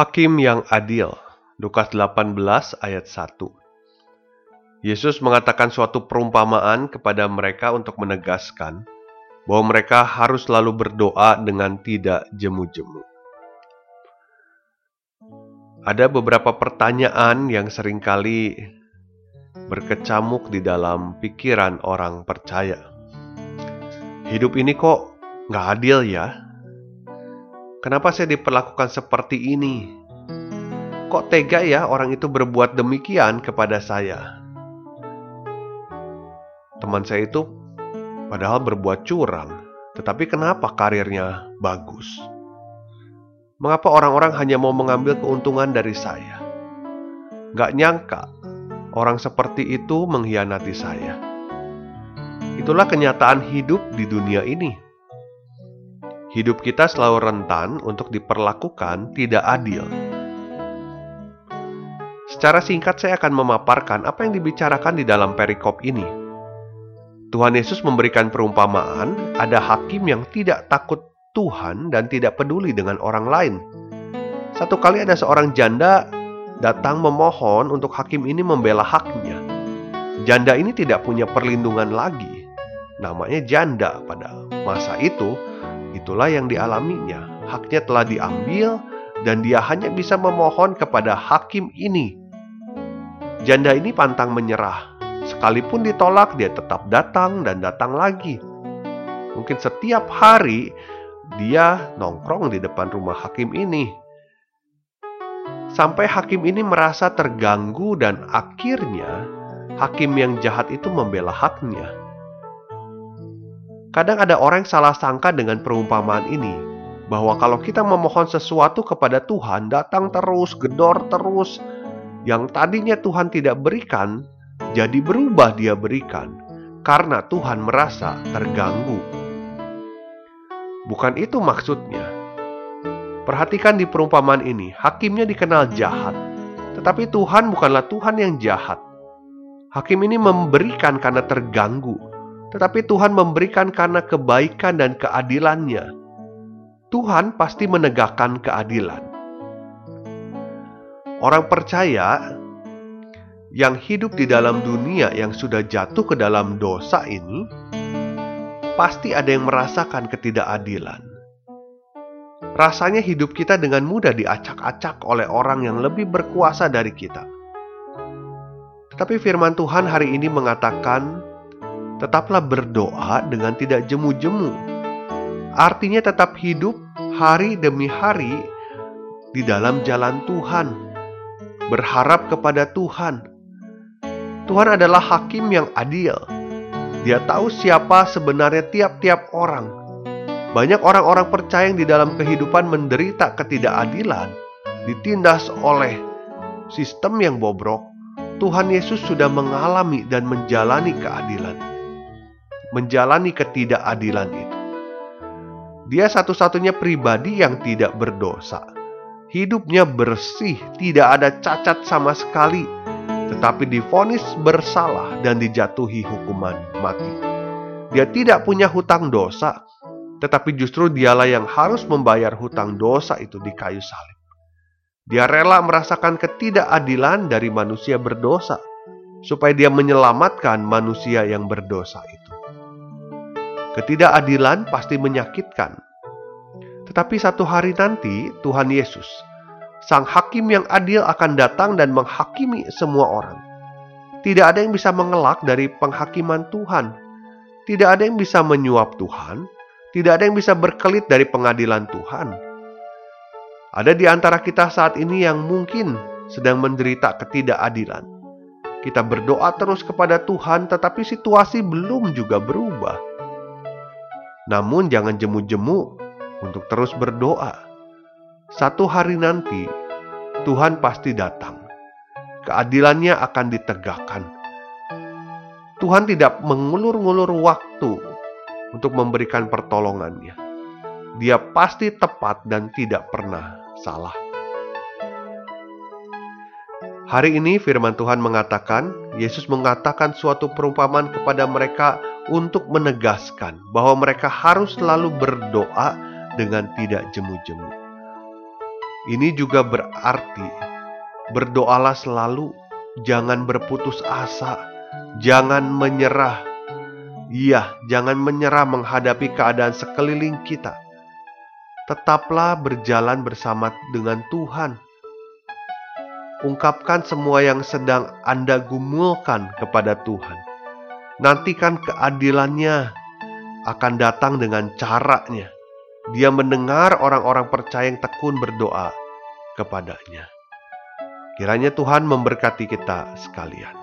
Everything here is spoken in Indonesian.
Hakim yang adil. Lukas 18 ayat 1. Yesus mengatakan suatu perumpamaan kepada mereka untuk menegaskan bahwa mereka harus selalu berdoa dengan tidak jemu-jemu. Ada beberapa pertanyaan yang sering kali berkecamuk di dalam pikiran orang percaya. Hidup ini kok nggak adil ya? Kenapa saya diperlakukan seperti ini? Kok tega ya orang itu berbuat demikian kepada saya? Teman saya itu padahal berbuat curang, tetapi kenapa karirnya bagus? Mengapa orang-orang hanya mau mengambil keuntungan dari saya? Gak nyangka orang seperti itu mengkhianati saya. Itulah kenyataan hidup di dunia ini hidup kita selalu rentan untuk diperlakukan tidak adil. Secara singkat saya akan memaparkan apa yang dibicarakan di dalam perikop ini. Tuhan Yesus memberikan perumpamaan, ada hakim yang tidak takut Tuhan dan tidak peduli dengan orang lain. Satu kali ada seorang janda datang memohon untuk hakim ini membela haknya. Janda ini tidak punya perlindungan lagi. Namanya janda pada masa itu Itulah yang dialaminya. Haknya telah diambil dan dia hanya bisa memohon kepada hakim ini. Janda ini pantang menyerah. Sekalipun ditolak, dia tetap datang dan datang lagi. Mungkin setiap hari dia nongkrong di depan rumah hakim ini. Sampai hakim ini merasa terganggu dan akhirnya hakim yang jahat itu membela haknya. Kadang ada orang yang salah sangka dengan perumpamaan ini, bahwa kalau kita memohon sesuatu kepada Tuhan, datang terus, gedor terus, yang tadinya Tuhan tidak berikan, jadi berubah dia berikan, karena Tuhan merasa terganggu. Bukan itu maksudnya. Perhatikan di perumpamaan ini, hakimnya dikenal jahat, tetapi Tuhan bukanlah Tuhan yang jahat. Hakim ini memberikan karena terganggu, tetapi Tuhan memberikan karena kebaikan dan keadilannya. Tuhan pasti menegakkan keadilan. Orang percaya yang hidup di dalam dunia yang sudah jatuh ke dalam dosa ini, pasti ada yang merasakan ketidakadilan. Rasanya hidup kita dengan mudah diacak-acak oleh orang yang lebih berkuasa dari kita. Tetapi firman Tuhan hari ini mengatakan, tetaplah berdoa dengan tidak jemu-jemu. Artinya tetap hidup hari demi hari di dalam jalan Tuhan, berharap kepada Tuhan. Tuhan adalah hakim yang adil. Dia tahu siapa sebenarnya tiap-tiap orang. Banyak orang-orang percaya yang di dalam kehidupan menderita ketidakadilan, ditindas oleh sistem yang bobrok. Tuhan Yesus sudah mengalami dan menjalani keadilan menjalani ketidakadilan itu. Dia satu-satunya pribadi yang tidak berdosa. Hidupnya bersih, tidak ada cacat sama sekali, tetapi difonis bersalah dan dijatuhi hukuman mati. Dia tidak punya hutang dosa, tetapi justru dialah yang harus membayar hutang dosa itu di kayu salib. Dia rela merasakan ketidakadilan dari manusia berdosa, supaya dia menyelamatkan manusia yang berdosa itu. Ketidakadilan pasti menyakitkan. Tetapi satu hari nanti Tuhan Yesus, Sang Hakim yang adil akan datang dan menghakimi semua orang. Tidak ada yang bisa mengelak dari penghakiman Tuhan. Tidak ada yang bisa menyuap Tuhan. Tidak ada yang bisa berkelit dari pengadilan Tuhan. Ada di antara kita saat ini yang mungkin sedang menderita ketidakadilan. Kita berdoa terus kepada Tuhan, tetapi situasi belum juga berubah Namun jangan jemu-jemu untuk terus berdoa. Satu hari nanti Tuhan pasti datang. Keadilannya akan ditegakkan. Tuhan tidak mengulur-ngulur waktu untuk memberikan pertolongannya. Dia pasti tepat dan tidak pernah salah. Hari ini firman Tuhan mengatakan, Yesus mengatakan suatu perumpamaan kepada mereka untuk menegaskan bahwa mereka harus selalu berdoa dengan tidak jemu-jemu. Ini juga berarti berdoalah selalu, jangan berputus asa, jangan menyerah. Iya, jangan menyerah menghadapi keadaan sekeliling kita. Tetaplah berjalan bersama dengan Tuhan ungkapkan semua yang sedang Anda gumulkan kepada Tuhan. Nantikan keadilannya akan datang dengan caranya. Dia mendengar orang-orang percaya yang tekun berdoa kepadanya. Kiranya Tuhan memberkati kita sekalian.